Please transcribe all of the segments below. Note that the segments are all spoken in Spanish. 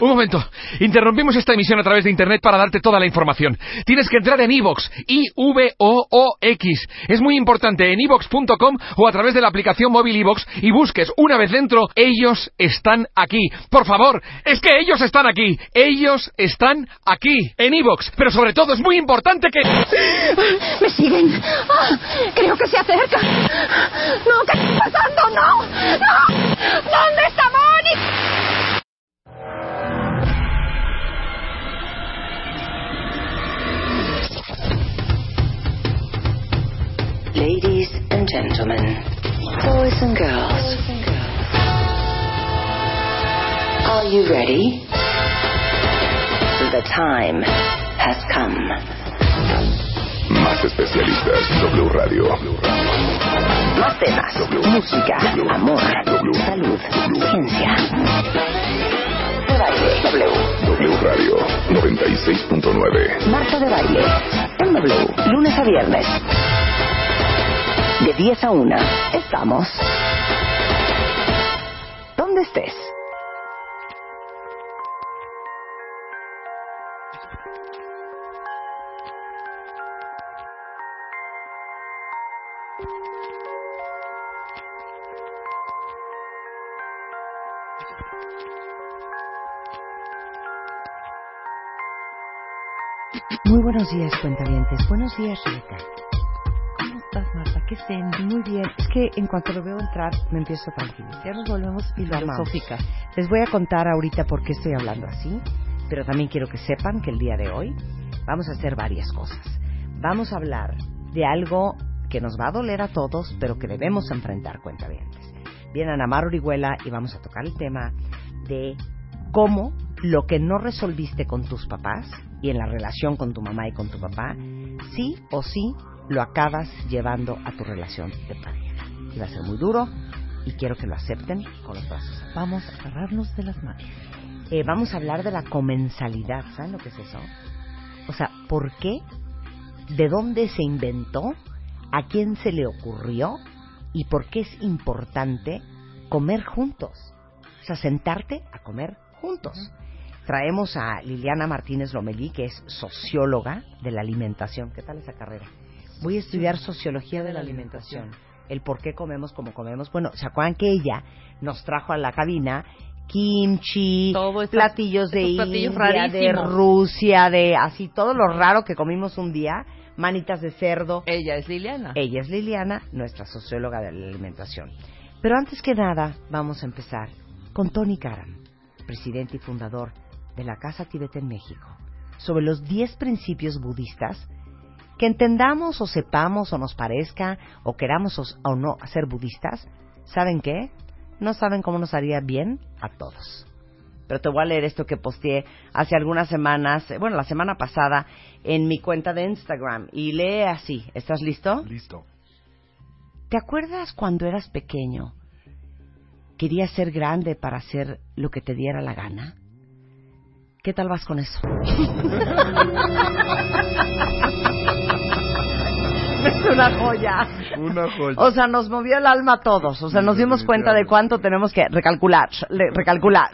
Un momento. Interrumpimos esta emisión a través de Internet para darte toda la información. Tienes que entrar en iVox, I-V-O-O-X. Es muy importante en iVox.com o a través de la aplicación móvil iVox y busques una vez dentro, ellos están aquí. Por favor, es que ellos están aquí. Ellos están aquí, en iVox. Pero sobre todo es muy importante que... ¡Me siguen! ¡Ah! creo que se acercan. ¡No! ¿Qué está pasando? ¡No! ¡No! ¿Dónde está Mónica? Ladies and gentlemen, boys and girls, are you ready? The time has come. Más especialistas, W Radio. Más temas, música, amor, salud, ciencia. De baile, W. W Radio 96.9. Marta de baile, en W, lunes a viernes. De 10 a 1, estamos. ¿Dónde estés? Muy buenos días, cuentavientes. Buenos días, Rita. ¿Cómo estás, Marta? ¿Qué estén? Muy bien. Es que en cuanto lo veo entrar, me empiezo a tranquilizar. Ya nos volvemos filosóficas. Les voy a contar ahorita por qué estoy hablando así, pero también quiero que sepan que el día de hoy vamos a hacer varias cosas. Vamos a hablar de algo que nos va a doler a todos, pero que debemos enfrentar, cuentavientes. Viene Ana Mar Orihuela y vamos a tocar el tema de cómo lo que no resolviste con tus papás y en la relación con tu mamá y con tu papá, sí o sí lo acabas llevando a tu relación de pareja. Y va a ser muy duro y quiero que lo acepten con los brazos. Vamos a agarrarnos de las manos. Eh, vamos a hablar de la comensalidad. ¿Saben lo que es eso? O sea, ¿por qué? ¿De dónde se inventó? ¿A quién se le ocurrió? ¿Y por qué es importante comer juntos? O sea, sentarte a comer juntos. Traemos a Liliana Martínez Lomelí, que es socióloga de la alimentación. ¿Qué tal esa carrera? Voy a estudiar sociología de la alimentación. El por qué comemos como comemos. Bueno, ¿se acuerdan que ella nos trajo a la cabina kimchi, platillos de platillos India, de. Rusia, de así todo lo raro que comimos un día, manitas de cerdo. Ella es Liliana. Ella es Liliana, nuestra socióloga de la alimentación. Pero antes que nada, vamos a empezar con Tony Karam, presidente y fundador de la Casa Tibet en México, sobre los 10 principios budistas que entendamos o sepamos o nos parezca o queramos o, o no ser budistas, ¿saben qué? No saben cómo nos haría bien a todos. Pero te voy a leer esto que posteé hace algunas semanas, eh, bueno, la semana pasada, en mi cuenta de Instagram. Y lee así. ¿Estás listo? Listo. ¿Te acuerdas cuando eras pequeño? ¿Querías ser grande para hacer lo que te diera la gana? ¿Qué tal vas con eso? es una joya. Una joya. O sea, nos movió el alma a todos. O sea, nos dimos cuenta de cuánto tenemos que recalcular, recalcular.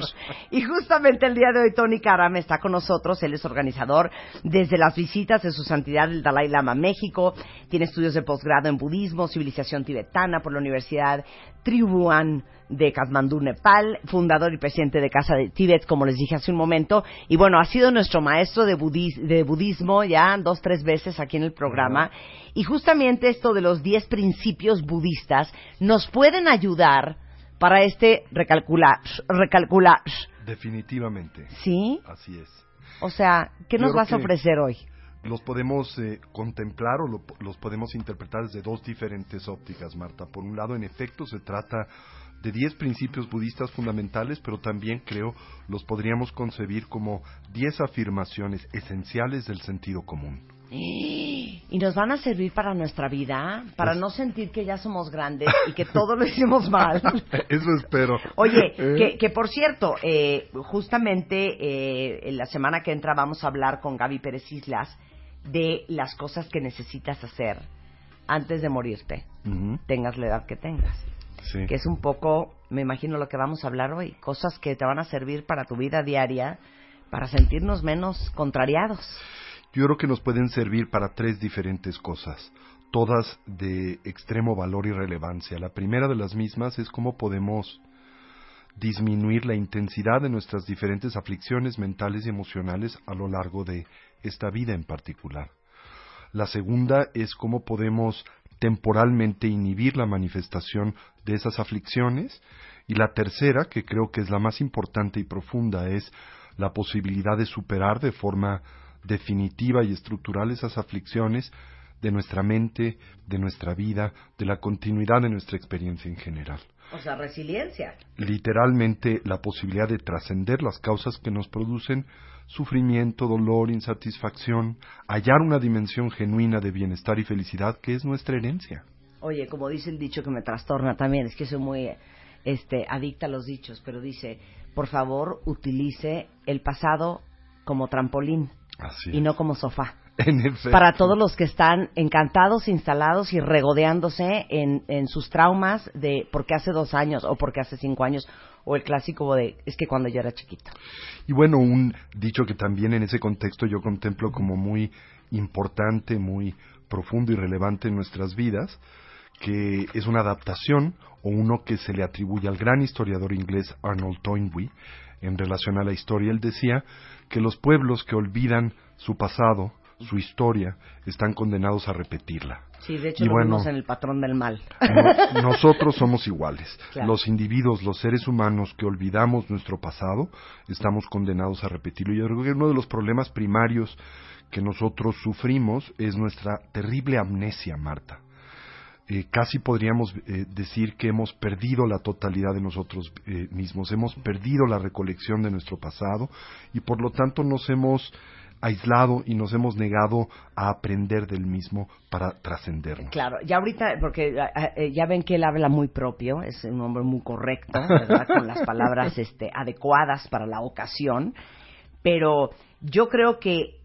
Y justamente el día de hoy Tony Karam está con nosotros. Él es organizador desde las visitas de su santidad el Dalai Lama a México. Tiene estudios de posgrado en budismo, civilización tibetana por la Universidad Tribuan de Kathmandú, Nepal, fundador y presidente de Casa de Tíbet, como les dije hace un momento. Y bueno, ha sido nuestro maestro de, budis- de budismo ya dos, tres veces aquí en el programa. Y justamente esto de los diez principios budistas nos pueden ayudar para este recalcular, recalcular. Definitivamente. ¿Sí? Así es. O sea, ¿qué nos vas a ofrecer hoy? Los podemos eh, contemplar o lo- los podemos interpretar desde dos diferentes ópticas, Marta. Por un lado, en efecto, se trata de 10 principios budistas fundamentales, pero también creo los podríamos concebir como 10 afirmaciones esenciales del sentido común. Y nos van a servir para nuestra vida, para no sentir que ya somos grandes y que todo lo hicimos mal. Eso espero. Oye, ¿Eh? que, que por cierto, eh, justamente eh, en la semana que entra vamos a hablar con Gaby Pérez Islas de las cosas que necesitas hacer antes de morirte, tengas la edad que tengas. sí. Que es un poco, me imagino, lo que vamos a hablar hoy. Cosas que te van a servir para tu vida diaria, para sentirnos menos contrariados. Yo creo que nos pueden servir para tres diferentes cosas, todas de extremo valor y relevancia. La primera de las mismas es cómo podemos disminuir la intensidad de nuestras diferentes aflicciones mentales y emocionales a lo largo de esta vida en particular. La segunda es cómo podemos temporalmente inhibir la manifestación de esas aflicciones. Y la tercera, que creo que es la más importante y profunda, es la posibilidad de superar de forma definitiva y estructural esas aflicciones de nuestra mente, de nuestra vida, de la continuidad de nuestra experiencia en general. O sea, resiliencia. Literalmente la posibilidad de trascender las causas que nos producen sufrimiento, dolor, insatisfacción, hallar una dimensión genuina de bienestar y felicidad que es nuestra herencia. Oye, como dice el dicho que me trastorna también, es que soy muy este, adicta a los dichos, pero dice, por favor, utilice el pasado como trampolín Así y es. no como sofá. Para todos los que están encantados, instalados y regodeándose en, en sus traumas de porque hace dos años o porque hace cinco años, o el clásico de es que cuando yo era chiquito. Y bueno, un dicho que también en ese contexto yo contemplo como muy importante, muy profundo y relevante en nuestras vidas, que es una adaptación o uno que se le atribuye al gran historiador inglés Arnold Toynbee en relación a la historia. Él decía que los pueblos que olvidan su pasado, su historia, están condenados a repetirla. Sí, de hecho Y lo bueno, en el patrón del mal. no- nosotros somos iguales. Claro. Los individuos, los seres humanos que olvidamos nuestro pasado, estamos condenados a repetirlo. Y yo creo que uno de los problemas primarios que nosotros sufrimos es nuestra terrible amnesia, Marta. Eh, casi podríamos eh, decir que hemos perdido la totalidad de nosotros eh, mismos, hemos perdido la recolección de nuestro pasado y por lo tanto nos hemos aislado y nos hemos negado a aprender del mismo para trascendernos. Claro, ya ahorita, porque eh, eh, ya ven que él habla muy propio, es un hombre muy correcto. Con las palabras este, adecuadas para la ocasión, pero yo creo que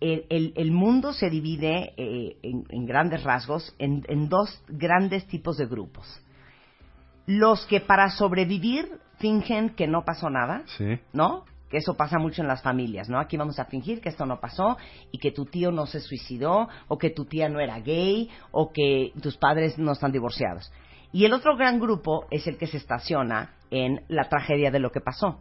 el, el- el mundo se divide eh, en, en grandes rasgos en, en dos grandes tipos de grupos. Los que para sobrevivir fingen que no pasó nada, Sí. ¿no? Que eso pasa mucho en las familias, ¿no? Aquí vamos a fingir que esto no pasó y que tu tío no se suicidó o que tu tía no era gay o que tus padres no están divorciados. Y el otro gran grupo es el que se estaciona en la tragedia de lo que pasó.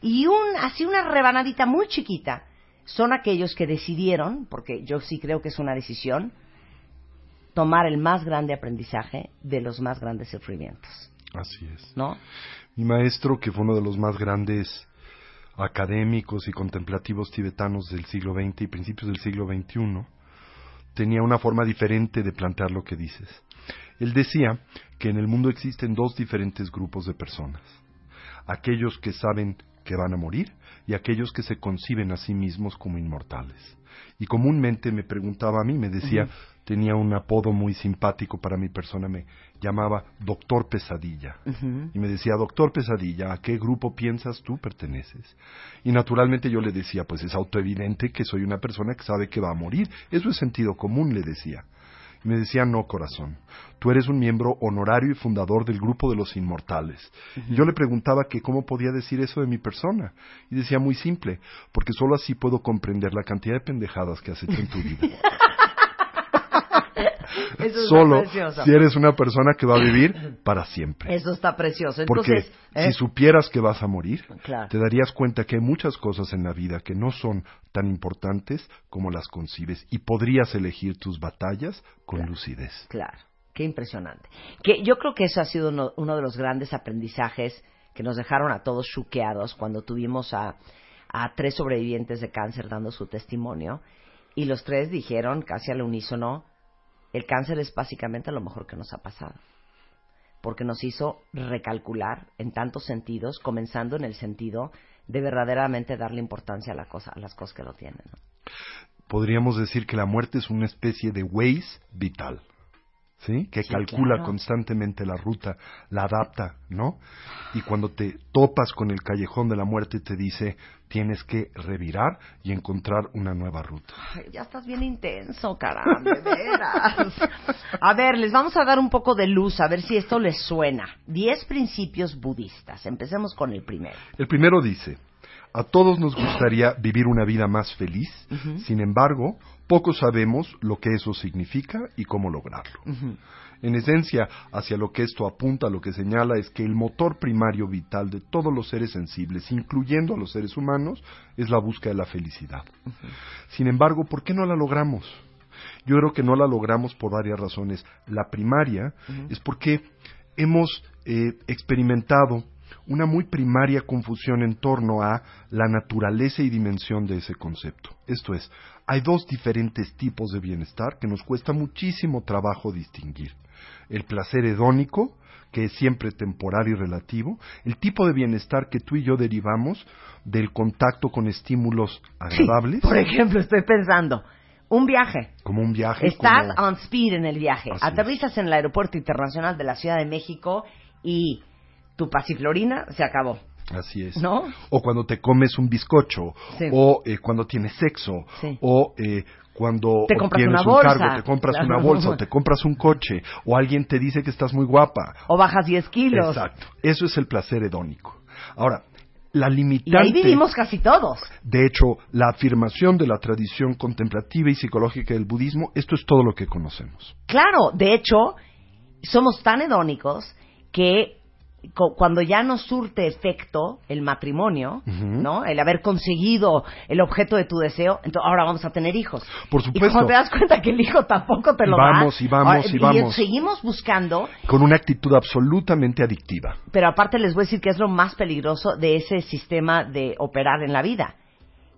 Y un, así una rebanadita muy chiquita son aquellos que decidieron, porque yo sí creo que es una decisión, tomar el más grande aprendizaje de los más grandes sufrimientos, Así es. ¿no? Mi maestro, que fue uno de los más grandes académicos y contemplativos tibetanos del siglo XX y principios del siglo XXI, tenía una forma diferente de plantear lo que dices. Él decía que en el mundo existen dos diferentes grupos de personas. Aquellos que saben que van a morir y aquellos que se conciben a sí mismos como inmortales. Y comúnmente me preguntaba a mí, me decía, tenía un apodo muy simpático para mi persona, me llamaba Doctor Pesadilla. Y me decía, Doctor Pesadilla, ¿a qué grupo piensas tú perteneces? Y naturalmente yo le decía, pues es autoevidente que soy una persona que sabe que va a morir. Eso es sentido común, le decía. Y me decía, no, corazón, tú eres un miembro honorario y fundador del grupo de los inmortales. Y yo le preguntaba que cómo podía decir eso de mi persona. Y decía, muy simple, porque solo así puedo comprender la cantidad de pendejadas que has hecho en tu vida. Eso solo si eres una persona que va a vivir para siempre. Eso está precioso. Porque Entonces, ¿eh? si supieras que vas a morir, Claro. te darías cuenta que hay muchas cosas en la vida que no son tan importantes como las concibes y podrías elegir tus batallas con lucidez. Claro, qué impresionante. Que yo creo que eso ha sido uno, uno de los grandes aprendizajes que nos dejaron a todos chuqueados cuando tuvimos a, a tres sobrevivientes de cáncer dando su testimonio y los tres dijeron casi al unísono, el cáncer es básicamente lo mejor que nos ha pasado. porque nos hizo recalcular en tantos sentidos, comenzando en el sentido de verdaderamente darle importancia a, la cosa, a las cosas que lo tienen. Podríamos decir que la muerte es una especie de Waze vital. ¿Sí? Que Sí, calcula claro. constantemente la ruta, la adapta, ¿no? Y cuando te topas con el callejón de la muerte te dice, tienes que revirar y encontrar una nueva ruta. Ay, ya estás bien intenso, caramba, de veras. A ver, les vamos a dar un poco de luz, a ver si esto les suena. Diez principios budistas. Empecemos con el primero. El primero dice, a todos nos gustaría vivir una vida más feliz, sin embargo, pocos sabemos lo que eso significa y cómo lograrlo. En esencia, hacia lo que esto apunta, lo que señala es que el motor primario vital de todos los seres sensibles, incluyendo a los seres humanos, es la búsqueda de la felicidad. Sin embargo, ¿por qué no la logramos? Yo creo que no la logramos por varias razones. La primaria es porque hemos eh, experimentado una muy primaria confusión en torno a la naturaleza y dimensión de ese concepto. Esto es, hay dos diferentes tipos de bienestar que nos cuesta muchísimo trabajo distinguir. El placer hedónico, que es siempre temporal y relativo, el tipo de bienestar que tú y yo derivamos del contacto con estímulos agradables, Por ejemplo, estoy pensando, un viaje. como un viaje. Estás como- on speed en el viaje. Así Aterrizas en el Aeropuerto Internacional de la Ciudad de México y tu pasiflorina se acabó. Así es. ¿No? O cuando te comes un bizcocho, Sí. o eh, cuando tienes sexo, Sí. o eh, cuando Te compras obtienes una un bolsa. cargo, te compras Claro. una bolsa, o te compras un coche, o alguien te dice que estás muy guapa. O bajas 10 kilos. Exacto. Eso es el placer hedónico. Ahora, la Y limitante... ahí vivimos casi todos. De hecho, la afirmación de la tradición contemplativa y psicológica del budismo, esto es todo lo que conocemos. Claro, de hecho, somos tan hedónicos que cuando ya nos surte efecto el matrimonio. ¿no? El haber conseguido el objeto de tu deseo, entonces ahora vamos a tener hijos. Por Y supuesto. cuando te das cuenta que el hijo tampoco te lo Vamos, da, y vamos, ahora- y vamos. seguimos buscando, Con una actitud absolutamente adictiva. pero aparte les voy a decir que es lo más peligroso de ese sistema de operar en la vida,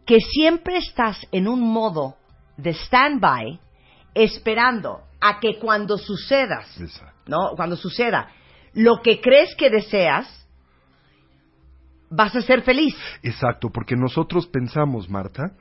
que siempre estás en un modo de stand-by esperando a que cuando sucedas Exacto. ¿no? Cuando suceda lo que crees que deseas, vas a ser feliz. Exacto, porque nosotros pensamos, Marta,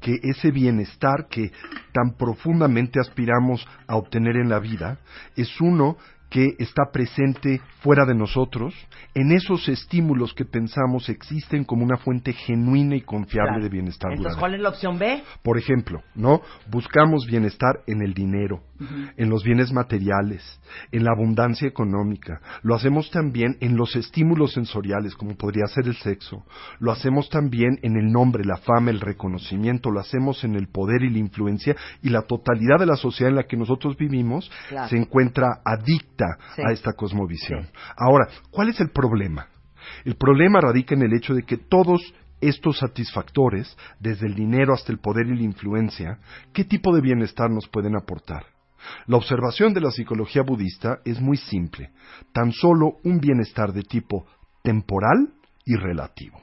que ese bienestar que tan profundamente aspiramos a obtener en la vida es uno que está presente fuera de nosotros, en esos estímulos que pensamos existen como una fuente genuina y confiable Claro. de bienestar Entonces. ¿cuál es la opción B? Por ejemplo, ¿no? Buscamos bienestar en el dinero, en los bienes materiales, en la abundancia económica. Lo hacemos también en los estímulos sensoriales, como podría ser el sexo. Lo hacemos también en el nombre, la fama, el reconocimiento. Lo hacemos en el poder y la influencia. Y la totalidad de la sociedad en la que nosotros vivimos Claro. se encuentra adicta Sí. a esta cosmovisión. Ahora, ¿cuál es el problema? El problema radica en el hecho de que todos estos satisfactores, desde el dinero hasta el poder y la influencia, ¿qué tipo de bienestar nos pueden aportar? La observación de la psicología budista es muy simple, tan solo un bienestar de tipo temporal y relativo.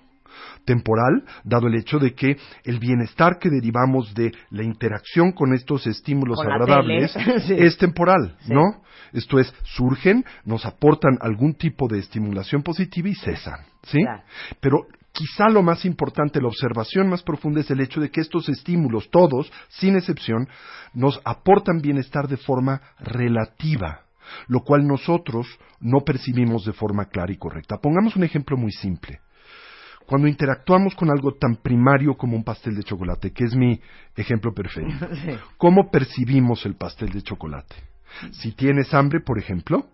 Temporal, dado el hecho de que el bienestar que derivamos de la interacción con estos estímulos Con agradables. Sí. es temporal, Sí. ¿no? Esto es, surgen, nos aportan algún tipo de estimulación positiva y cesan, ¿sí? Claro. Pero quizá lo más importante, la observación más profunda es el hecho de que estos estímulos, todos, sin excepción, nos aportan bienestar de forma relativa, lo cual nosotros no percibimos de forma clara y correcta. Pongamos un ejemplo muy simple. Cuando interactuamos con algo tan primario como un pastel de chocolate, que es mi ejemplo perfecto, ¿cómo percibimos el pastel de chocolate? Si tienes hambre, por ejemplo,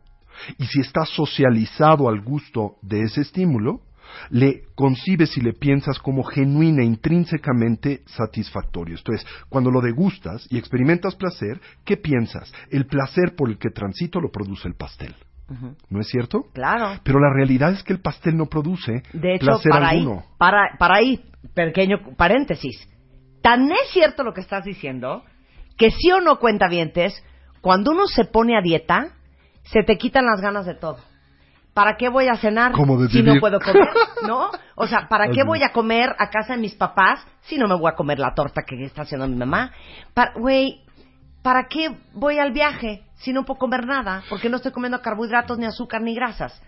y si estás socializado al gusto de ese estímulo, le concibes y le piensas como genuina, intrínsecamente satisfactorio. Esto es, cuando lo degustas y experimentas placer, ¿qué piensas? El placer por el que transito lo produce el pastel. ¿No es cierto? Claro. Pero la realidad es que el pastel no produce De hecho, placer para ahí, alguno. para, para ahí, pequeño paréntesis. Tan es cierto lo que estás diciendo que sí o no cuenta vientes, cuando uno se pone a dieta, se te quitan las ganas de todo. ¿Para qué voy a cenar si no puedo comer? ¿No? O sea, ¿para qué voy a comer a casa de mis papás si no me voy a comer la torta que está haciendo mi mamá? Güey, ¿para qué voy al viaje si no puedo comer nada? Porque no estoy comiendo carbohidratos, ni azúcar, ni grasas.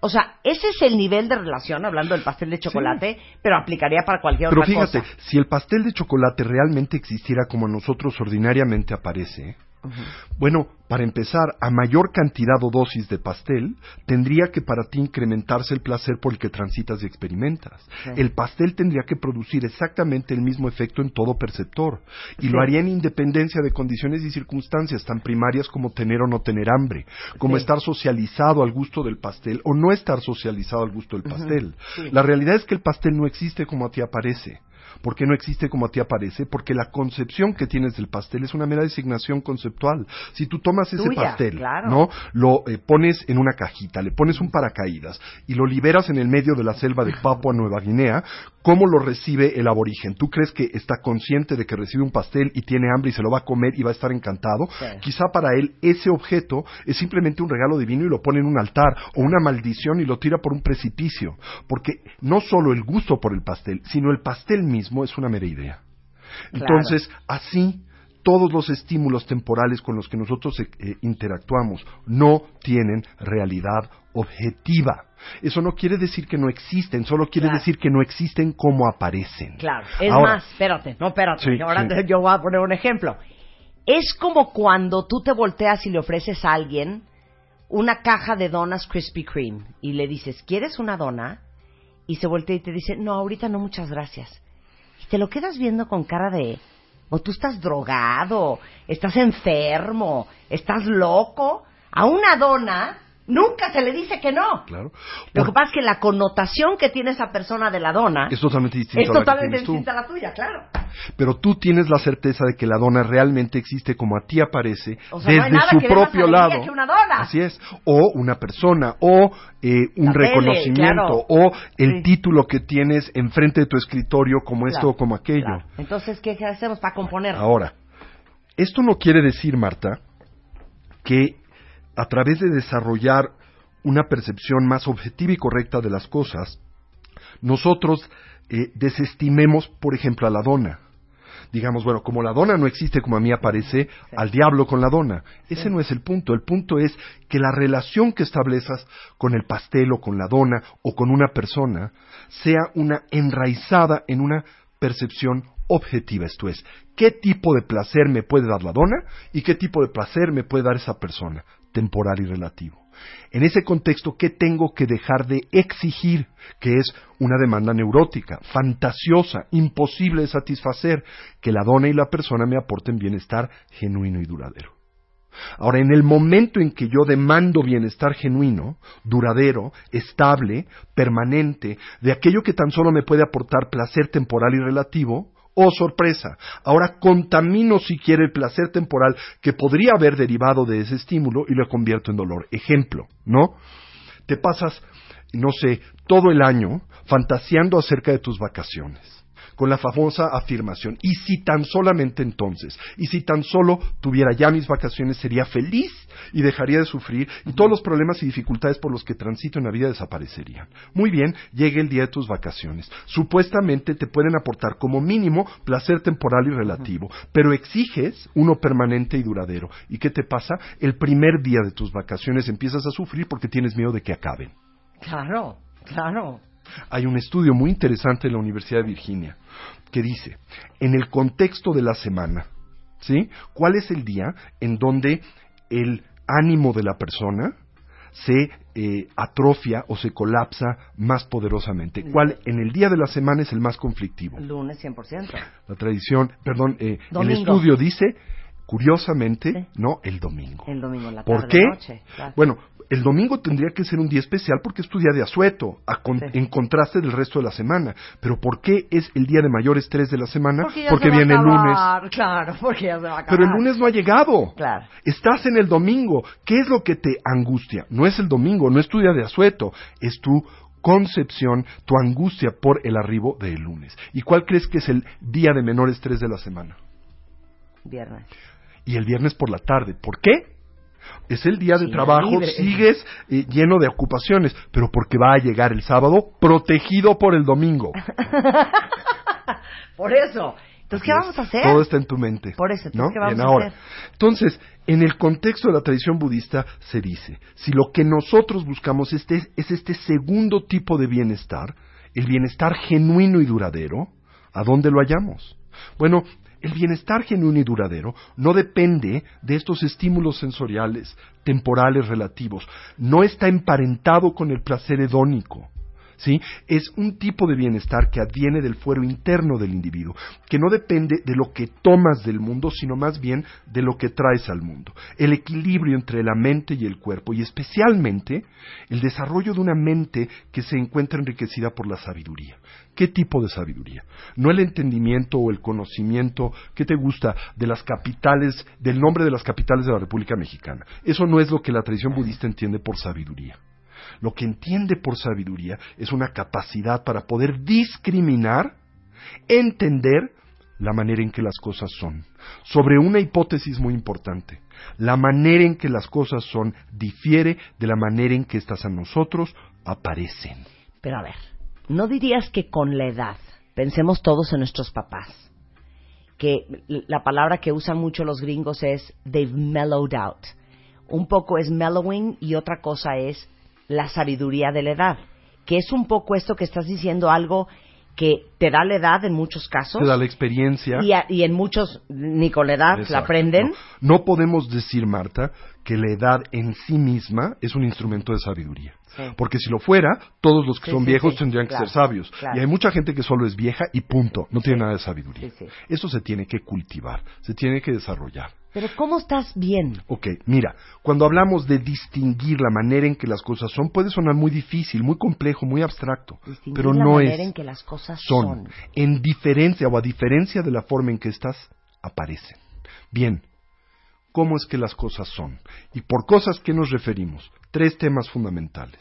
O sea, ese es el nivel de relación, hablando del pastel de chocolate, pero aplicaría para cualquier Pero otra fíjate, cosa. si el pastel de chocolate realmente existiera como a nosotros ordinariamente aparece, bueno, para empezar, a mayor cantidad o dosis de pastel, tendría que para ti incrementarse el placer por el que transitas y experimentas. Sí. El pastel tendría que producir exactamente el mismo efecto en todo perceptor, y Sí. lo haría en independencia de condiciones y circunstancias tan primarias como tener o no tener hambre, como Sí. estar socializado al gusto del pastel o no estar socializado al gusto del pastel. La realidad es que el pastel no existe como a ti aparece. ¿Por qué no existe como a ti aparece? Porque la concepción que tienes del pastel es una mera designación conceptual. Si tú tomas ese Tuya, pastel, claro. ¿no? Lo eh, pones en una cajita, le pones un paracaídas y lo liberas en el medio de la selva de Papua Nueva Guinea, ¿cómo lo recibe el aborigen? ¿Tú crees que está consciente de que recibe un pastel y tiene hambre y se lo va a comer y va a estar encantado? Sí. Quizá para él ese objeto es simplemente un regalo divino y lo pone en un altar o una maldición y lo tira por un precipicio, porque no solo el gusto por el pastel, sino el pastel mismo es una mera idea. Entonces, así todos los estímulos temporales con los que nosotros eh, eh, interactuamos no tienen realidad objetiva. Eso no quiere decir que no existen, solo quiere Claro. decir que no existen como aparecen. Claro, es Ahora, más, espérate, no, espérate, Sí, ahora sí. yo voy a poner un ejemplo. Es como cuando tú te volteas y le ofreces a alguien una caja de donas Krispy Kreme y le dices, ¿quieres una dona? Y se voltea y te dice, no, ahorita no, muchas gracias. Y te lo quedas viendo con cara de, o tú estás drogado, estás enfermo, estás loco. A una dona nunca se le dice que no. Claro. Lo que pasa es que la connotación que tiene esa persona de la dona es totalmente distinto es a la totalmente distinta a la tuya, claro. Pero tú tienes la certeza de que la dona realmente existe como a ti aparece O sea, desde su que propio lado. que una dona. Así es. O una persona, o eh, un La tele, reconocimiento, claro. o el Sí. título que tienes enfrente de tu escritorio como esto o como aquello. claro. Entonces, ¿qué hacemos para componer? Ahora, esto no quiere decir, Marta, que a través de desarrollar una percepción más objetiva y correcta de las cosas, nosotros eh, desestimemos, por ejemplo, a la dona. Digamos, bueno, como la dona no existe como a mí aparece, al diablo con la dona. Ese no es el punto. El punto es que la relación que establezcas con el pastel o con la dona o con una persona sea una enraizada en una percepción objetiva. Esto es, ¿qué tipo de placer me puede dar la dona y qué tipo de placer me puede dar esa persona? Temporal y relativo. En ese contexto, ¿qué tengo que dejar de exigir? Que es una demanda neurótica, fantasiosa, imposible de satisfacer, que la dona y la persona me aporten bienestar genuino y duradero. Ahora, en el momento en que yo demando bienestar genuino, duradero, estable, permanente, de aquello que tan solo me puede aportar placer temporal y relativo, oh sorpresa, ahora contamino siquiera el placer temporal que podría haber derivado de ese estímulo y lo convierto en dolor. Ejemplo, ¿no? Te pasas, no sé, todo el año fantaseando acerca de tus vacaciones con la famosa afirmación, y si tan solamente entonces, y si tan solo tuviera ya mis vacaciones, sería feliz y dejaría de sufrir, y todos los problemas y dificultades por los que transito en la vida desaparecerían. Muy bien, llega el día de tus vacaciones. Supuestamente te pueden aportar como mínimo placer temporal y relativo, pero exiges uno permanente y duradero. ¿Y qué te pasa? El primer día de tus vacaciones empiezas a sufrir porque tienes miedo de que acaben. Claro, claro. Hay un estudio muy interesante en la Universidad de Virginia que dice, en el contexto de la semana, ¿sí? ¿Cuál es el día en donde el ánimo de la persona se eh, atrofia o se colapsa más poderosamente? ¿Cuál en el día de la semana es el más conflictivo? Lunes 100%. La tradición, perdón, eh, el estudio dice, curiosamente, Sí. no, el domingo. El domingo la ¿Por tarde, qué? noche. claro. Bueno, el domingo tendría que ser un día especial porque es tu día de asueto, a con- Sí. en contraste del resto de la semana. Pero ¿por qué es el día de mayor estrés de la semana? Porque ya se va a viene el lunes. Claro, porque ya se va a acabar. Pero el lunes no ha llegado. Claro. Estás en el domingo. ¿Qué es lo que te angustia? No es el domingo, no es tu día de asueto, es tu concepción, tu angustia por el arribo del lunes. ¿Y cuál crees que es el día de menor estrés de la semana? Viernes. Y el viernes por la tarde. ¿Por qué? Es el día de Sí, trabajo, libre. sigues eh, lleno de ocupaciones, pero porque va a llegar el sábado protegido por el domingo. Por eso. Entonces ¿qué vamos a hacer? Todo está en tu mente. Por eso. ¿qué vamos Bien, a ahora. hacer? Entonces, en el contexto de la tradición budista se dice, si lo que nosotros buscamos este- es este segundo tipo de bienestar, el bienestar genuino y duradero, ¿a dónde lo hallamos? Bueno, el bienestar genuino y duradero no depende de estos estímulos sensoriales, temporales relativos, no está emparentado con el placer hedónico. ¿Sí? Es un tipo de bienestar que adviene del fuero interno del individuo, que no depende de lo que tomas del mundo, sino más bien de lo que traes al mundo. El equilibrio entre la mente y el cuerpo, y especialmente el desarrollo de una mente que se encuentra enriquecida por la sabiduría. ¿Qué tipo de sabiduría? No el entendimiento o el conocimiento que te gusta de las capitales, del nombre de las capitales de la República Mexicana. Eso no es lo que la tradición budista entiende por sabiduría. Lo que entiende por sabiduría es una capacidad para poder discriminar, entender la manera en que las cosas son. Sobre una hipótesis muy importante, la manera en que las cosas son difiere de la manera en que estas a nosotros aparecen. Pero a ver, ¿no dirías que con la edad, pensemos todos en nuestros papás, que la palabra que usan mucho los gringos es they've mellowed out? Un poco es mellowing y otra cosa es la sabiduría de la edad, que es un poco esto que estás diciendo algo que te da la edad en muchos casos Te da la experiencia. y, a- y en muchos ni con la edad la aprenden. No, no podemos decir, Marta, que la edad en sí misma es un instrumento de sabiduría. Sí. Porque si lo fuera, todos los que Sí, son sí, viejos tendrían claro, que ser sabios. claro. Y hay mucha gente que solo es vieja y punto, no tiene nada de sabiduría. Eso se tiene que cultivar, se tiene que desarrollar. Pero ¿cómo estás bien? Ok, mira, cuando hablamos de distinguir la manera en que las cosas son, puede sonar muy difícil, muy complejo, muy abstracto, Distinguir pero la no manera es. en que las cosas son, son. en diferencia o a diferencia de la forma en que estas aparecen. Bien, ¿cómo es que las cosas son? Y por cosas que nos referimos, tres temas fundamentales.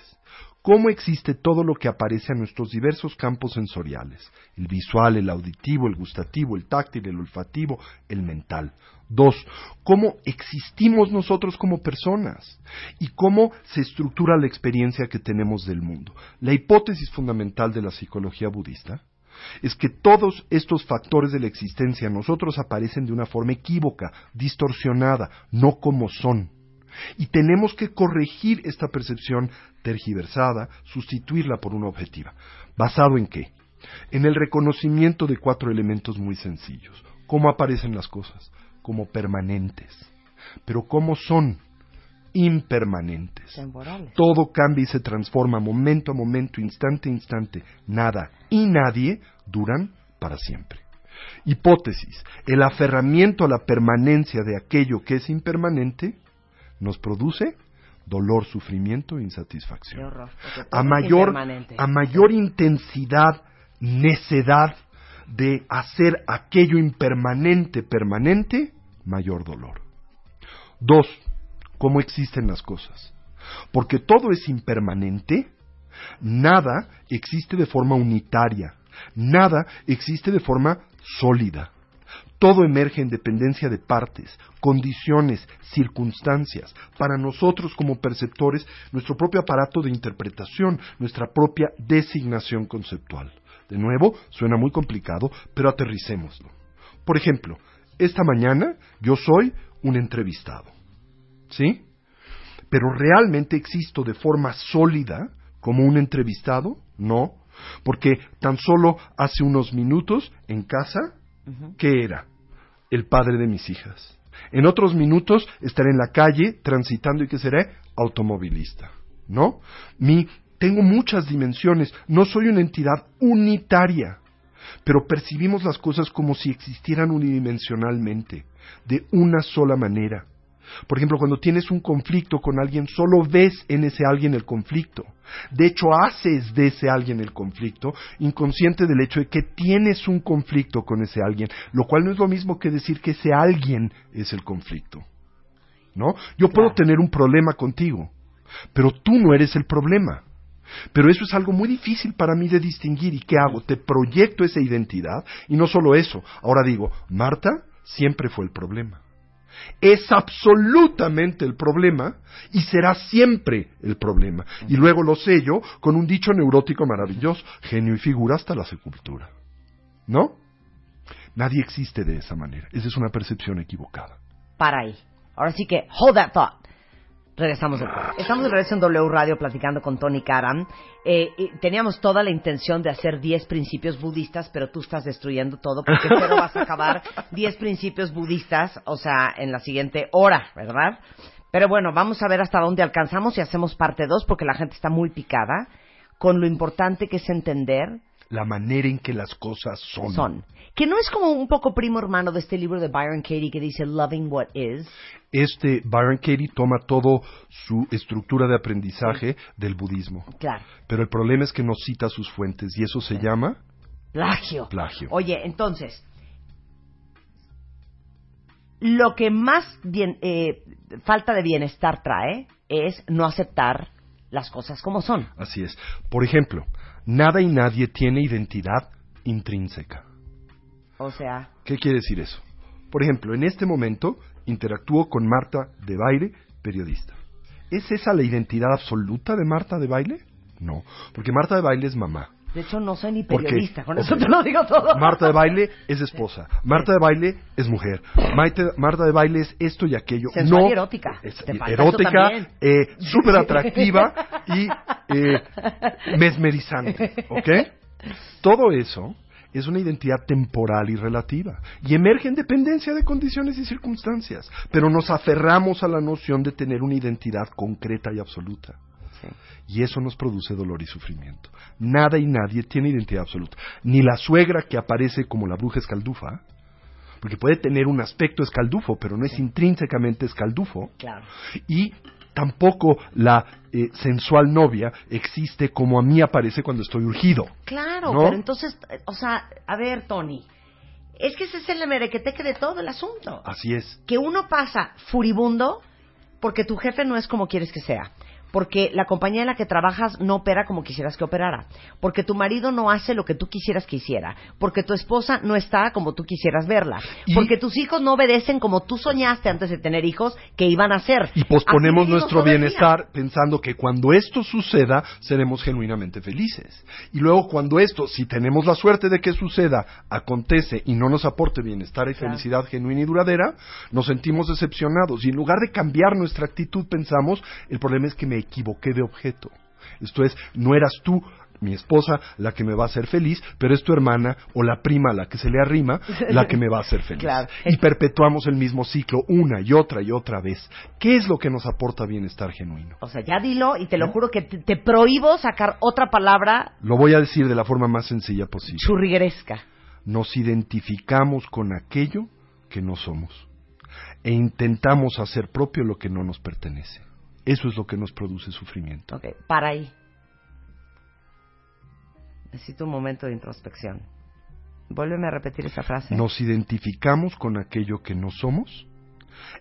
¿Cómo existe todo lo que aparece a nuestros diversos campos sensoriales? El visual, el auditivo, el gustativo, el táctil, el olfativo, el mental. Dos, ¿cómo existimos nosotros como personas? Y cómo se estructura la experiencia que tenemos del mundo. La hipótesis fundamental de la psicología budista es que todos estos factores de la existencia en nosotros aparecen de una forma equívoca, distorsionada, no como son. Y tenemos que corregir esta percepción tergiversada, sustituirla por una objetiva. ¿Basado en qué? En el reconocimiento de cuatro elementos muy sencillos. ¿Cómo aparecen las cosas? Como permanentes. Pero ¿cómo son? Impermanentes. Temporales. Todo cambia y se transforma momento a momento, instante a instante. Nada y nadie duran para siempre. Hipótesis. El aferramiento a la permanencia de aquello que es impermanente nos produce dolor, sufrimiento e insatisfacción. horror. A mayor, a mayor intensidad, necedad de hacer aquello impermanente permanente, mayor dolor. Dos, cómo existen las cosas. Porque todo es impermanente, nada existe de forma unitaria, nada existe de forma sólida. Todo emerge en dependencia de partes, condiciones, circunstancias. Para nosotros como perceptores, nuestro propio aparato de interpretación, nuestra propia designación conceptual. De nuevo, suena muy complicado, pero aterricémoslo. Por ejemplo, esta mañana yo soy un entrevistado. ¿Sí? Pero realmente existo de forma sólida como un entrevistado? No, porque tan solo hace unos minutos en casa, ¿qué era? El padre de mis hijas. En otros minutos estaré en la calle transitando y que seré automovilista. ¿No? Mi, tengo muchas dimensiones, no soy una entidad unitaria, pero percibimos las cosas como si existieran unidimensionalmente, de una sola manera. Por ejemplo, cuando tienes un conflicto con alguien, solo ves en ese alguien el conflicto. De hecho, haces de ese alguien el conflicto, inconsciente del hecho de que tienes un conflicto con ese alguien, lo cual no es lo mismo que decir que ese alguien es el conflicto. ¿No? Yo puedo tener un problema contigo, pero tú no eres el problema. Pero eso es algo muy difícil para mí de distinguir. ¿Y qué hago? Te proyecto esa identidad y no solo eso. Ahora digo, Marta siempre fue el problema. Es absolutamente el problema y será siempre el problema. Y luego lo sello con un dicho neurótico maravilloso, genio y figura hasta la sepultura. ¿No? Nadie existe de esa manera. Esa es una percepción equivocada. Para ahí. Ahora sí que, hold that thought. Regresamos de. Estamos de regreso en W Radio platicando con Tony Karam. Eh, y teníamos toda la intención de hacer 10 principios budistas, pero tú estás destruyendo todo porque pero vas a acabar 10 principios budistas, o sea, en la siguiente hora, ¿verdad? Pero bueno, vamos a ver hasta dónde alcanzamos y hacemos parte 2 porque la gente está muy picada con lo importante que es entender La manera en que las cosas son. son. Que no es como un poco primo hermano de este libro de Byron Katie que dice Loving What Is. Este Byron Katie toma todo su estructura de aprendizaje del budismo. Claro. Pero el problema es que no cita sus fuentes y eso se llama Plagio. plagio. Oye, entonces, lo que más bien, eh, falta de bienestar trae es no aceptar las cosas como son. Así es. Por ejemplo, nada y nadie tiene identidad intrínseca. O sea, ¿Qué quiere decir eso? Por ejemplo, en este momento interactúo con Marta de Baile, periodista. ¿Es esa la identidad absoluta de Marta de Baile? No, porque Marta de Baile es mamá. de hecho no soy ni periodista, con eso te lo digo todo. Marta de Baile es esposa. Marta de Baile es mujer. Maite- Marta de Baile es esto y aquello. Sensual no, y erótica. es erótica, eh, súper atractiva y eh, mesmerizante. ¿Ok? Todo eso es una identidad temporal y relativa y emerge en dependencia de condiciones y circunstancias, pero nos aferramos a la noción de tener una identidad concreta y absoluta. Y eso nos produce dolor y sufrimiento. Nada y nadie tiene identidad absoluta. Ni la suegra que aparece como la bruja escaldufa, porque puede tener un aspecto escaldufo, pero no es intrínsecamente escaldufo. Claro. Y tampoco la eh, sensual novia existe como a mí aparece cuando estoy urgido. Claro, ¿No? pero entonces, eh, o sea, a ver, Tony, es que ese es el merequeteque de todo el asunto. Así es. que uno pasa furibundo porque tu jefe no es como quieres que sea. Porque la compañía en la que trabajas no opera como quisieras que operara. Porque tu marido no hace lo que tú quisieras que hiciera. Porque tu esposa no está como tú quisieras verla. Y- Porque tus hijos no obedecen como tú soñaste antes de tener hijos que iban a hacer. Y posponemos nuestro bienestar pensando que cuando esto suceda seremos genuinamente felices. Y luego cuando esto, si tenemos la suerte de que suceda, acontece y no nos aporte bienestar y Claro. felicidad genuina y duradera, nos sentimos decepcionados. Y en lugar de cambiar nuestra actitud pensamos, el problema es que me equivoqué de objeto. Esto es, no eras tú, mi esposa, la que me va a hacer feliz, pero es tu hermana o la prima a la que se le arrima la que me va a hacer feliz. Claro. Y perpetuamos el mismo ciclo una y otra y otra vez. ¿Qué es lo que nos aporta bienestar genuino? O sea, ya dilo y te lo juro que te, te prohíbo sacar otra palabra Lo voy a decir de la forma más sencilla posible. churrigueresca. Nos identificamos con aquello que no somos e intentamos hacer propio lo que no nos pertenece. Eso es lo que nos produce sufrimiento. Ok, para ahí. Necesito un momento de introspección. Vuélveme a repetir esa frase. Nos identificamos con aquello que no somos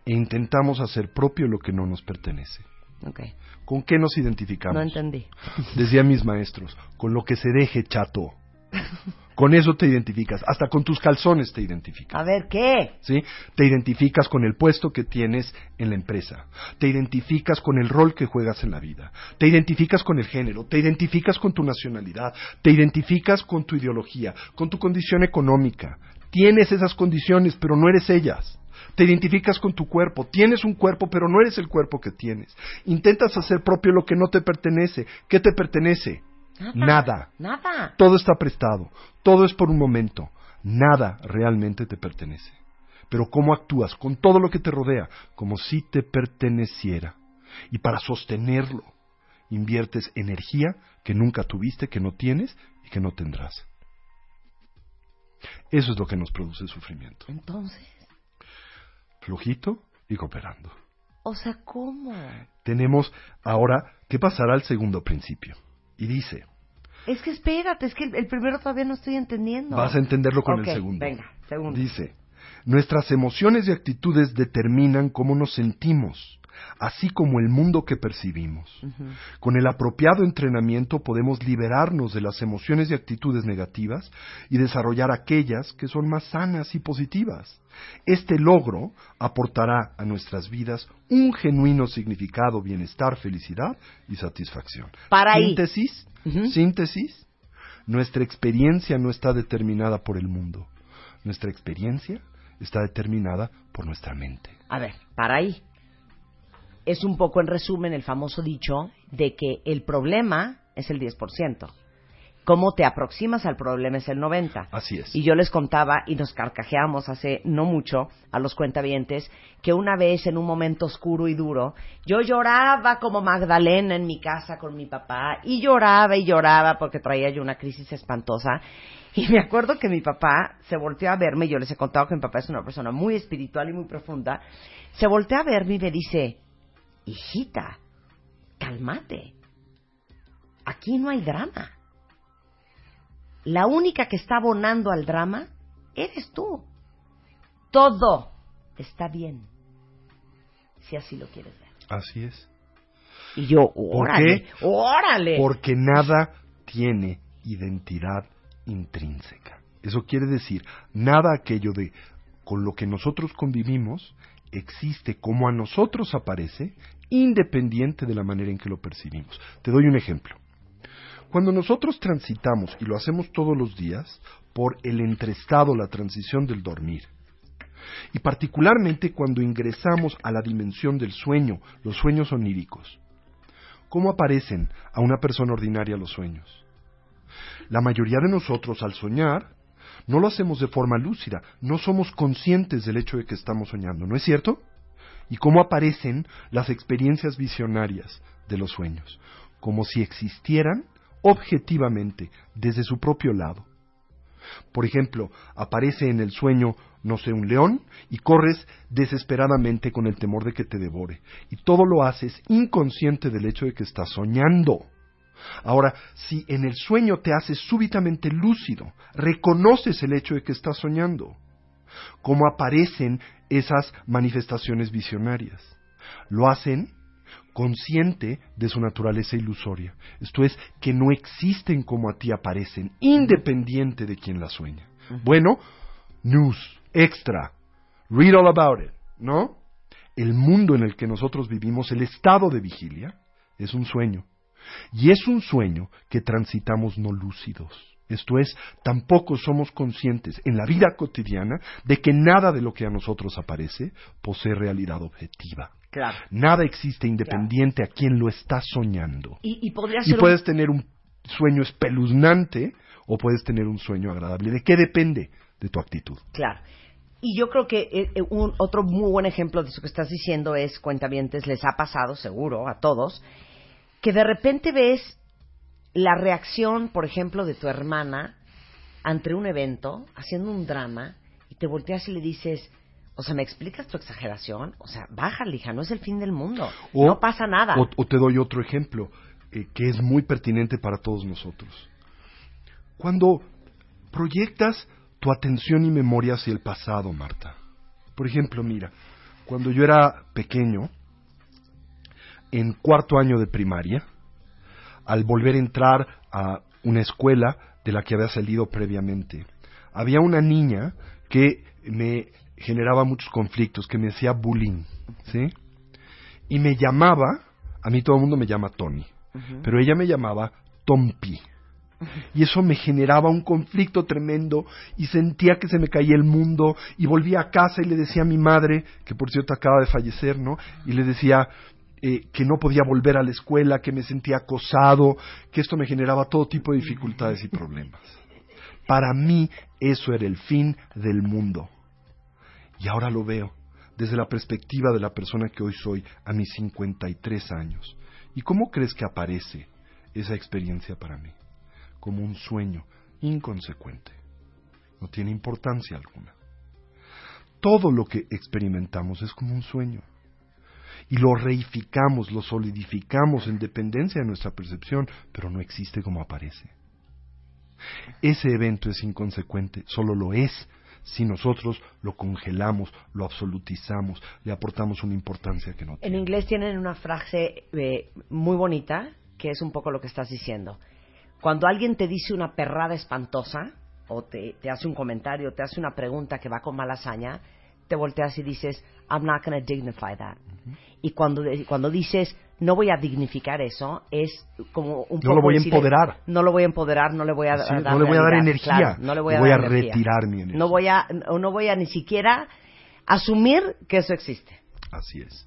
e intentamos hacer propio lo que no nos pertenece. Ok, ¿Con qué nos identificamos? no entendí. Decían mis maestros, con lo que se deje chato. Con eso te identificas, hasta con tus calzones te identificas. A ver, ¿qué? ¿sí? Te identificas con el puesto que tienes en la empresa, te identificas con el rol que juegas en la vida, te identificas con el género, te identificas con tu nacionalidad, te identificas con tu ideología, con tu condición económica. Tienes esas condiciones, pero no eres ellas. Te identificas con tu cuerpo, tienes un cuerpo, pero no eres el cuerpo que tienes. Intentas hacer propio lo que no te pertenece. ¿Qué te pertenece? Nada. Nada. Todo está prestado, todo es por un momento, nada realmente te pertenece. Pero ¿cómo actúas con todo lo que te rodea? Como si te perteneciera. Y para sostenerlo, inviertes energía que nunca tuviste, que no tienes y que no tendrás. Eso es lo que nos produce sufrimiento. Entonces, Flojito y cooperando. o sea, ¿cómo? Tenemos ahora que pasar al segundo principio. Y dice, Es que espérate, es que el, el primero todavía no estoy entendiendo. Vas a entenderlo con el segundo. Venga, segundo. Dice, nuestras emociones y actitudes determinan cómo nos sentimos, así como el mundo que percibimos. Con el apropiado entrenamiento podemos liberarnos de las emociones y actitudes negativas y desarrollar aquellas que son más sanas y positivas. Este logro aportará a nuestras vidas un genuino significado, bienestar, felicidad y satisfacción. Para ahí. Síntesis, Ujú. síntesis, nuestra experiencia no está determinada por el mundo. Nuestra experiencia está determinada por nuestra mente. A ver, para ahí. Es un poco en resumen el famoso dicho de que el problema es el 10%. Cómo te aproximas al problema es el 90%. Así es. Y yo les contaba y nos carcajeamos hace no mucho a los cuentavientes que una vez en un momento oscuro y duro yo lloraba como Magdalena en mi casa con mi papá y lloraba y lloraba porque traía yo una crisis espantosa y me acuerdo que mi papá se volteó a verme, yo les he contado que mi papá es una persona muy espiritual y muy profunda, se volteó a verme y me dice, hijita, cálmate, aquí no hay drama. La única que está abonando al drama eres tú. Todo está bien, si así lo quieres ver. Así es. Y yo, ¿Por órale, qué? órale. Porque nada tiene identidad intrínseca. Eso quiere decir, nada aquello de con lo que nosotros convivimos existe como a nosotros aparece, independiente de la manera en que lo percibimos. Te doy un ejemplo. Cuando nosotros transitamos, y lo hacemos todos los días, por el entrestado, la transición del dormir, y particularmente cuando ingresamos a la dimensión del sueño, los sueños oníricos, ¿cómo aparecen a una persona ordinaria los sueños? La mayoría de nosotros al soñar no lo hacemos de forma lúcida, no somos conscientes del hecho de que estamos soñando, ¿no es cierto? ¿Y cómo aparecen las experiencias visionarias de los sueños? Como si existieran objetivamente desde su propio lado. Por ejemplo, aparece en el sueño, no sé, un león y corres desesperadamente con el temor de que te devore. Y todo lo haces inconsciente del hecho de que estás soñando. Ahora, si en el sueño te haces súbitamente lúcido, reconoces el hecho de que estás soñando, ¿cómo aparecen esas manifestaciones visionarias? Lo hacen consciente de su naturaleza ilusoria. Esto es, que no existen como a ti aparecen, independiente de quien las sueña. Bueno, news, extra, read all about it, ¿no? El mundo en el que nosotros vivimos, el estado de vigilia, es un sueño. Y es un sueño que transitamos no lúcidos. Esto es, tampoco somos conscientes en la vida cotidiana de que nada de lo que a nosotros aparece posee realidad objetiva. Claro. Nada existe independiente a quien lo está soñando. Y, y un- puedes tener un sueño espeluznante o puedes tener un sueño agradable. ¿De qué depende? De tu actitud. Claro. Y yo creo que eh, eh, un, otro muy buen ejemplo de eso que estás diciendo es, cuentavientes, les ha pasado seguro a todos, que de repente ves la reacción, por ejemplo, de tu hermana ante un evento, haciendo un drama, y te volteas y le dices, o sea, ¿me explicas tu exageración? O sea, bájale, hija, no es el fin del mundo. O- no pasa nada. O, o te doy otro ejemplo eh, que es muy pertinente para todos nosotros. Cuando proyectas tu atención y memoria hacia el pasado, Marta. Por ejemplo, mira, cuando yo era pequeño, en cuarto año de primaria, al volver a entrar a una escuela de la que había salido previamente, había una niña que me generaba muchos conflictos, que me hacía bullying, ¿sí? Y me llamaba, a mí todo el mundo me llama Tony, pero ella me llamaba Tompi. Y eso me generaba un conflicto tremendo y sentía que se me caía el mundo y volvía a casa y le decía a mi madre, que por cierto acaba de fallecer, ¿no? Y le decía eh, que no podía volver a la escuela, que me sentía acosado, que esto me generaba todo tipo de dificultades y problemas. Para mí eso era el fin del mundo. Y ahora lo veo desde la perspectiva de la persona que hoy soy a mis 53 años. ¿Y cómo crees que aparece esa experiencia para mí? Como un sueño inconsecuente. No tiene importancia alguna. Todo lo que experimentamos es como un sueño. Y lo reificamos, lo solidificamos en dependencia de nuestra percepción, pero no existe como aparece. Ese evento es inconsecuente, solo lo es si nosotros lo congelamos, lo absolutizamos, le aportamos una importancia que no En tiene. inglés tienen una frase eh, muy bonita que es un poco lo que estás diciendo. Cuando alguien te dice una perrada espantosa o te, te hace un comentario, te hace una pregunta que va con mala hazaña, te volteas y dices, I'm not going to dignify that. Y cuando, cuando dices, no voy a dignificar eso, es como un No poco lo voy a empoderar. No lo voy a empoderar, no le voy a, dar no le voy a dar energía, claro, no le voy a, voy dar a energía. retirar mi energía. No voy a, no voy a ni siquiera asumir que eso existe. Así es.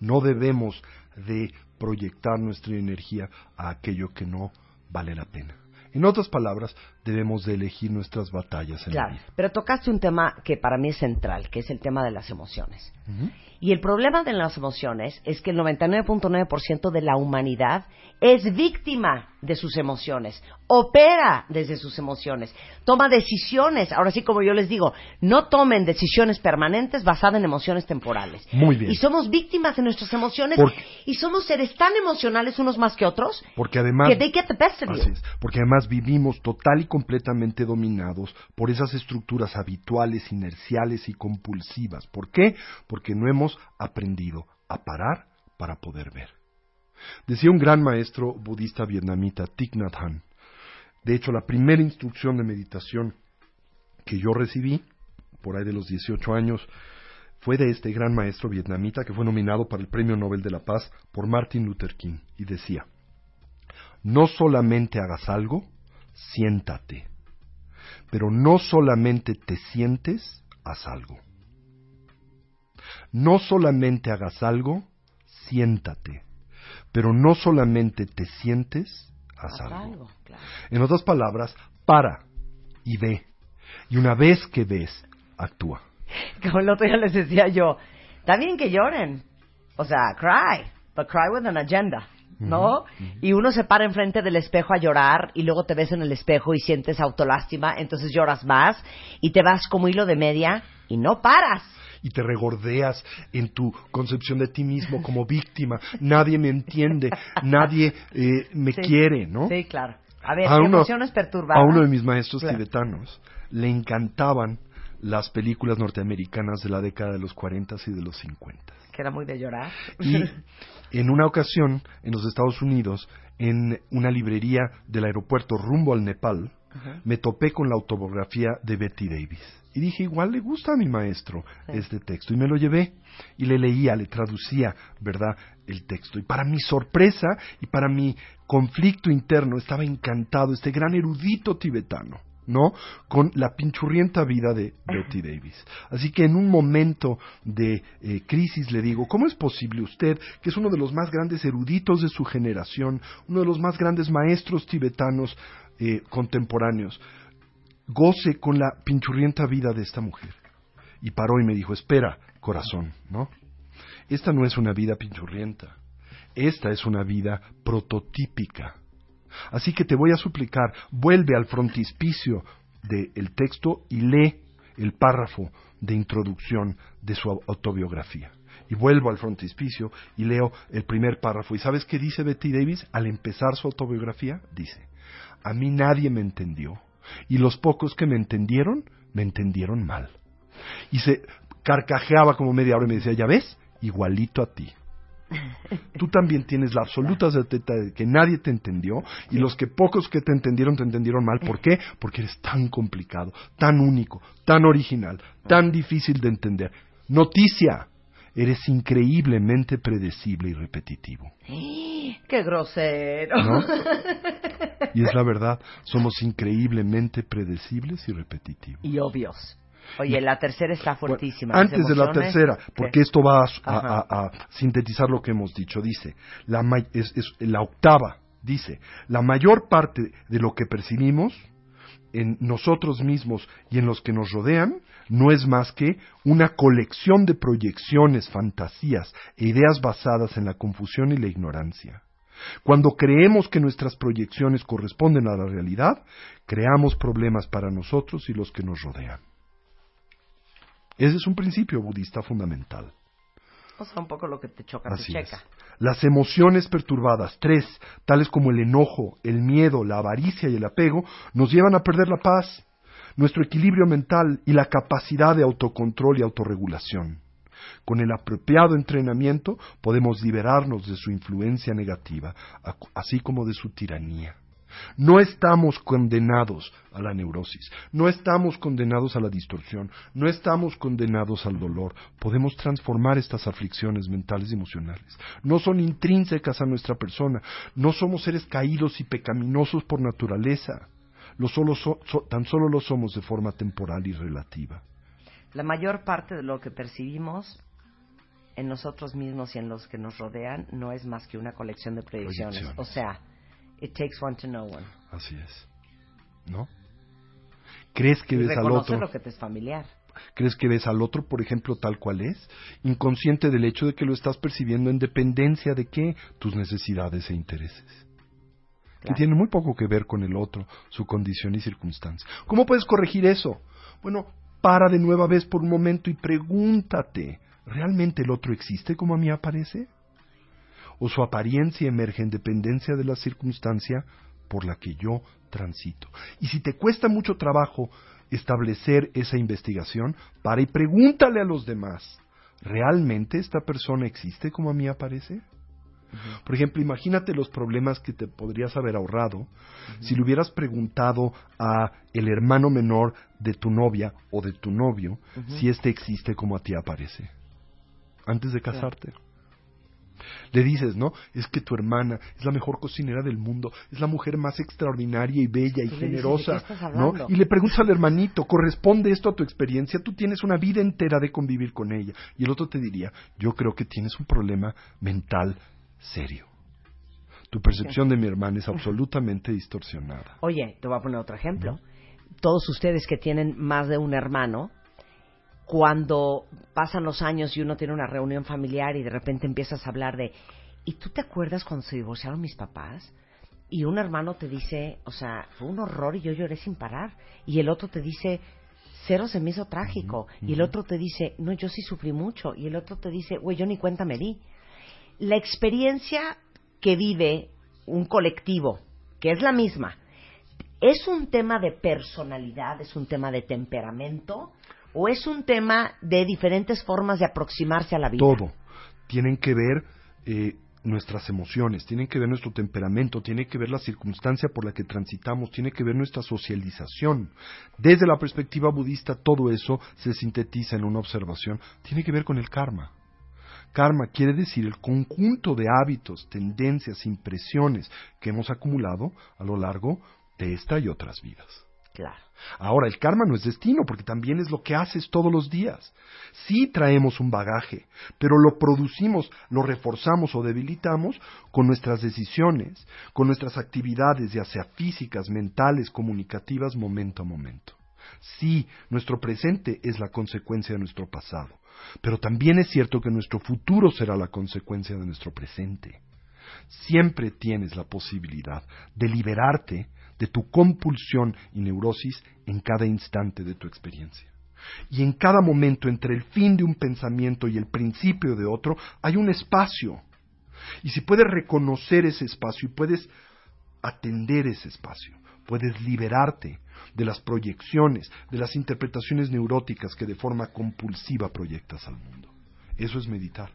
No debemos de proyectar nuestra energía a aquello que no vale la pena. En otras palabras, debemos de elegir nuestras batallas en la Claro, vida. pero tocaste un tema que para mí es central, que es el tema de las emociones. Y el problema de las emociones es que el 99.9% de la humanidad es víctima de sus emociones, opera desde sus emociones, toma decisiones. Ahora sí, como yo les digo, no tomen decisiones permanentes basadas en emociones temporales. Muy bien. Y somos víctimas de nuestras emociones Por- y somos seres tan emocionales unos más que otros Porque además, que they get the best of Así you. es, porque además vivimos total y completamente dominados por esas estructuras habituales, inerciales y compulsivas. ¿Por qué? Porque no hemos aprendido a parar para poder ver. Decía un gran maestro budista vietnamita, Thich Nhat Hanh. De hecho, la primera instrucción de meditación que yo recibí, por ahí de los 18 años, fue de este gran maestro vietnamita que fue nominado para el Premio Nobel de la Paz por Martin Luther King. Y decía, no solamente hagas algo, siéntate. Pero no solamente te sientes, haz algo. No solamente hagas algo, siéntate. Pero no solamente te sientes, haz, Haz algo. algo, claro. En otras palabras, para y ve. Y una vez que ves, actúa. Como el otro día les decía yo, está bien que lloren, o sea, cry, but cry with an agenda, ¿no? Y uno se para enfrente del espejo a llorar y luego te ves en el espejo y sientes autolástima, entonces lloras más y te vas como hilo de media y no paras. y te regordeas en tu concepción de ti mismo como víctima. Nadie me entiende, nadie eh, me Sí. quiere, ¿no? Sí, claro. A ver, A uno- emociones perturbadas. A uno de mis maestros Claro. tibetanos le encantaban las películas norteamericanas de la década de los 40 y de los 50. Que era muy de llorar. Y en una ocasión, en los Estados Unidos, en una librería del aeropuerto rumbo al Nepal, me topé con la autobiografía de Betty Davis. Y dije, igual le gusta a mi maestro este texto. Y me lo llevé y le leía, le traducía, ¿verdad?, el texto. Y para mi sorpresa y para mi conflicto interno, estaba encantado este gran erudito tibetano. ¿No? Con la pinchurrienta vida de Betty Davis. Así que en un momento de eh, crisis le digo, ¿cómo es posible usted, que es uno de los más grandes eruditos de su generación, uno de los más grandes maestros tibetanos eh, contemporáneos, goce con la pinchurrienta vida de esta mujer? Y paró y me dijo, espera, corazón, ¿no? Esta no es una vida pinchurrienta, esta es una vida prototípica. Así que te voy a suplicar, vuelve al frontispicio del texto y lee el párrafo de introducción de su autobiografía. Y vuelvo al frontispicio y leo el primer párrafo. ¿Y sabes qué dice Betty Davis al empezar su autobiografía? Dice, a mí nadie me entendió y los pocos que me entendieron, me entendieron mal. Y se carcajeaba como media hora y me decía, ya ves, igualito a ti. Tú también tienes la absoluta certeza de que nadie te entendió y los que pocos que te entendieron te entendieron mal. ¿Por qué? Porque eres tan complicado, tan único, tan original, tan difícil de entender. Noticia, eres increíblemente predecible y repetitivo. ¡Qué grosero! ¿No? Y es la verdad, somos increíblemente predecibles y repetitivos. y obvios. Oye, la tercera está fuertísima. Bueno, antes de la tercera, ¿qué? porque esto va a, Ajá. a- a sintetizar lo que hemos dicho, dice, la, es- es- la octava, dice, la mayor parte de lo que percibimos en nosotros mismos y en los que nos rodean no es más que una colección de proyecciones, fantasías e ideas basadas en la confusión y la ignorancia. Cuando creemos que nuestras proyecciones corresponden a la realidad, creamos problemas para nosotros y los que nos rodean. Ese es un principio budista fundamental. O sea, un poco lo que te choca, te es. checa. Las emociones perturbadas, tres, tales como el enojo, el miedo, la avaricia y el apego, nos llevan a perder la paz, nuestro equilibrio mental y la capacidad de autocontrol y autorregulación. Con el apropiado entrenamiento podemos liberarnos de su influencia negativa, así como de su tiranía. No estamos condenados a la neurosis, no estamos condenados a la distorsión, no estamos condenados al dolor. Podemos transformar estas aflicciones mentales y emocionales. No son intrínsecas a nuestra persona, no somos seres caídos y pecaminosos por naturaleza. tan solo lo somos de forma temporal y relativa. La mayor parte de lo que percibimos en nosotros mismos y en los que nos rodean no es más que una colección de proyecciones. O sea, It takes one to know one. Así es. ¿No? ¿Crees que ves al otro? lo que te es familiar. ¿Crees que ves al otro, por ejemplo, tal cual es? Inconsciente del hecho de que lo estás percibiendo en dependencia de qué? Tus necesidades e intereses. Que tienen muy poco que ver con el otro, su condición y circunstancia. ¿Cómo puedes corregir eso? Bueno, para de nueva vez por un momento y pregúntate, ¿realmente el otro existe como a mí aparece? O su apariencia emerge en dependencia de la circunstancia por la que yo transito. Y si te cuesta mucho trabajo establecer esa investigación, para y pregúntale a los demás, ¿realmente esta persona existe como a mí aparece? Por ejemplo, imagínate los problemas que te podrías haber ahorrado si le hubieras preguntado a el hermano menor de tu novia o de tu novio si éste existe como a ti aparece antes de casarte. Le dices, ¿no? Es que tu hermana es la mejor cocinera del mundo, es la mujer más extraordinaria y bella y generosa, ¿no? Y le preguntas al hermanito, ¿corresponde esto a tu experiencia? Tú tienes una vida entera de convivir con ella. Y el otro te diría, yo creo que tienes un problema mental serio. Tu percepción de mi hermana es absolutamente distorsionada. Oye, te voy a poner otro ejemplo. Todos ustedes que tienen más de un hermano, cuando pasan los años y uno tiene una reunión familiar y de repente empiezas a hablar de, ¿y tú te acuerdas cuando se divorciaron mis papás? Y un hermano te dice, o sea, fue un horror y yo lloré sin parar. Y el otro te dice, cero se me hizo trágico. Y el otro te dice, no, yo sí sufrí mucho. Y el otro te dice, güey, yo ni cuenta me di. La experiencia que vive un colectivo, que es la misma, es un tema de personalidad, es un tema de temperamento, o es un tema de diferentes formas de aproximarse a la vida? Todo. Tienen que ver eh, nuestras emociones, tienen que ver nuestro temperamento, tiene que ver la circunstancia por la que transitamos, tiene que ver nuestra socialización. Desde la perspectiva budista, todo eso se sintetiza en una observación. Tiene que ver con el karma. Karma quiere decir el conjunto de hábitos, tendencias, impresiones que hemos acumulado a lo largo de esta y otras vidas. Ahora, el karma no es destino, porque también es lo que haces todos los días. Sí traemos un bagaje, pero lo producimos, lo reforzamos o debilitamos con nuestras decisiones, con nuestras actividades, ya sea físicas, mentales, comunicativas, momento a momento. Sí, nuestro presente es la consecuencia de nuestro pasado, pero también es cierto que nuestro futuro será la consecuencia de nuestro presente. Siempre tienes la posibilidad de liberarte de tu compulsión y neurosis en cada instante de tu experiencia. Y en cada momento entre el fin de un pensamiento y el principio de otro hay un espacio. Y si puedes reconocer ese espacio y puedes atender ese espacio, puedes liberarte de las proyecciones, de las interpretaciones neuróticas que de forma compulsiva proyectas al mundo. Eso es meditar.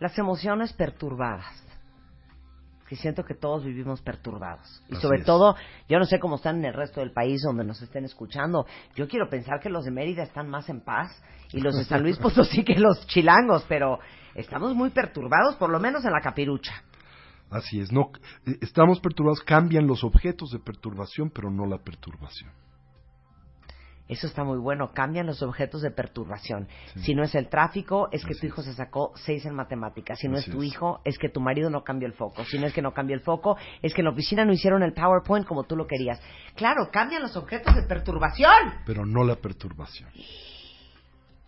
Las emociones perturbadas que siento que todos vivimos perturbados. Y sobre todo, yo no sé cómo están en el resto del país donde nos estén escuchando. Yo quiero pensar que los de Mérida están más en paz y los de San Luis Potosí que los chilangos, pero estamos muy perturbados, por lo menos en la capirucha. Así es, no eh, estamos perturbados, cambian los objetos de perturbación, pero no la perturbación. Eso está muy bueno. Cambian los objetos de perturbación. Si no es el tráfico, es que tu hijo se sacó seis en matemáticas. Si no es tu hijo, es que tu marido no cambió el foco. Si no es que no cambió el foco, es que en la oficina no hicieron el PowerPoint como tú lo querías. Claro, cambian los objetos de perturbación. Pero no la perturbación.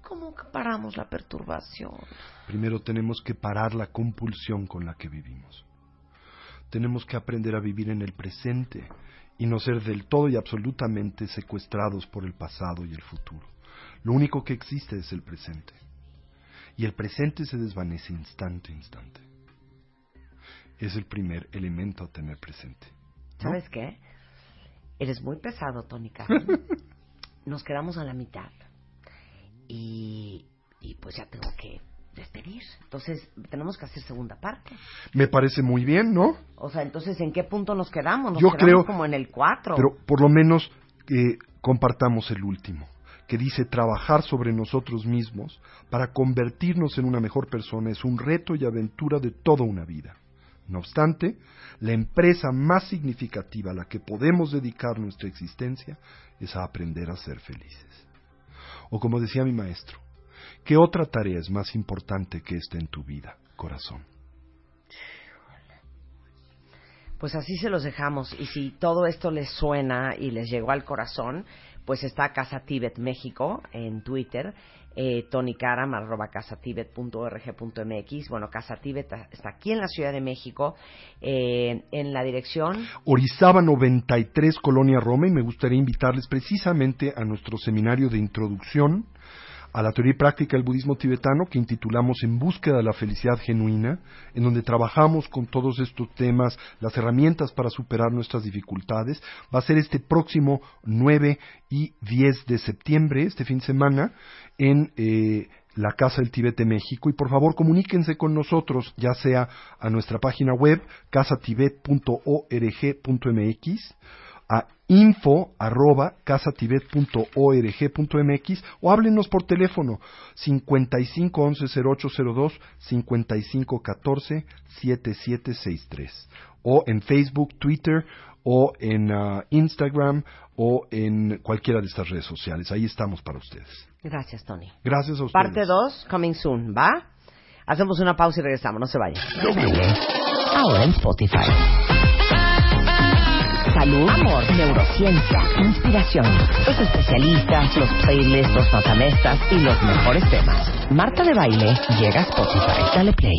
¿Cómo paramos la perturbación? Primero tenemos que parar la compulsión con la que vivimos. Tenemos que aprender a vivir en el presente y no ser del todo y absolutamente secuestrados por el pasado y el futuro. Lo único que existe es el presente. Y el presente se desvanece instante a instante. Es el primer elemento a tener presente. ¿Sabes qué? Eres muy pesado, Tónica. Nos quedamos a la mitad. Y, y pues ya tengo que despedir. Entonces, tenemos que hacer segunda parte. Me parece muy bien, ¿no? O sea, entonces, ¿en qué punto nos quedamos? Nos Yo quedamos creo- como en el 4. Pero por lo menos eh, compartamos el último, que dice trabajar sobre nosotros mismos para convertirnos en una mejor persona es un reto y aventura de toda una vida. No obstante, la empresa más significativa a la que podemos dedicar nuestra existencia es a aprender a ser felices. O como decía mi maestro, ¿qué otra tarea es más importante que esta en tu vida, corazón? Pues así se los dejamos. Y si todo esto les suena y les llegó al corazón, pues está Casa Tibet México en Twitter, eh, Tony Karam, arroba casatibet.org.mx. Bueno, Casa Tibet está aquí en la Ciudad de México, eh, en la dirección Orizaba 93, Colonia Roma, y me gustaría invitarles precisamente a nuestro seminario de introducción a la teoría y práctica del budismo tibetano que intitulamos En búsqueda de la felicidad genuina, en donde trabajamos con todos estos temas, las herramientas para superar nuestras dificultades. Va a ser este próximo 9 y 10 de septiembre, este fin de semana, en eh, la Casa del Tibet de México y por favor comuníquense con nosotros, ya sea a nuestra página web casatibet.org.mx, a info arroba casatibet.org.mx o háblenos por teléfono 55 11 0802 55 14 7763 o en Facebook, Twitter o en ah, Instagram o en cualquiera de estas redes sociales. Ahí estamos para ustedes. Gracias, Tony. Gracias a ustedes. Parte 2, coming soon, ¿va? Hacemos una pausa y regresamos, no se vayan. Ahora en Spotify. Salud, amor, neurociencia, inspiración, los especialistas, los playlists, los matamestas y los mejores temas. Marta de Baile llega a Spotify. Dale play.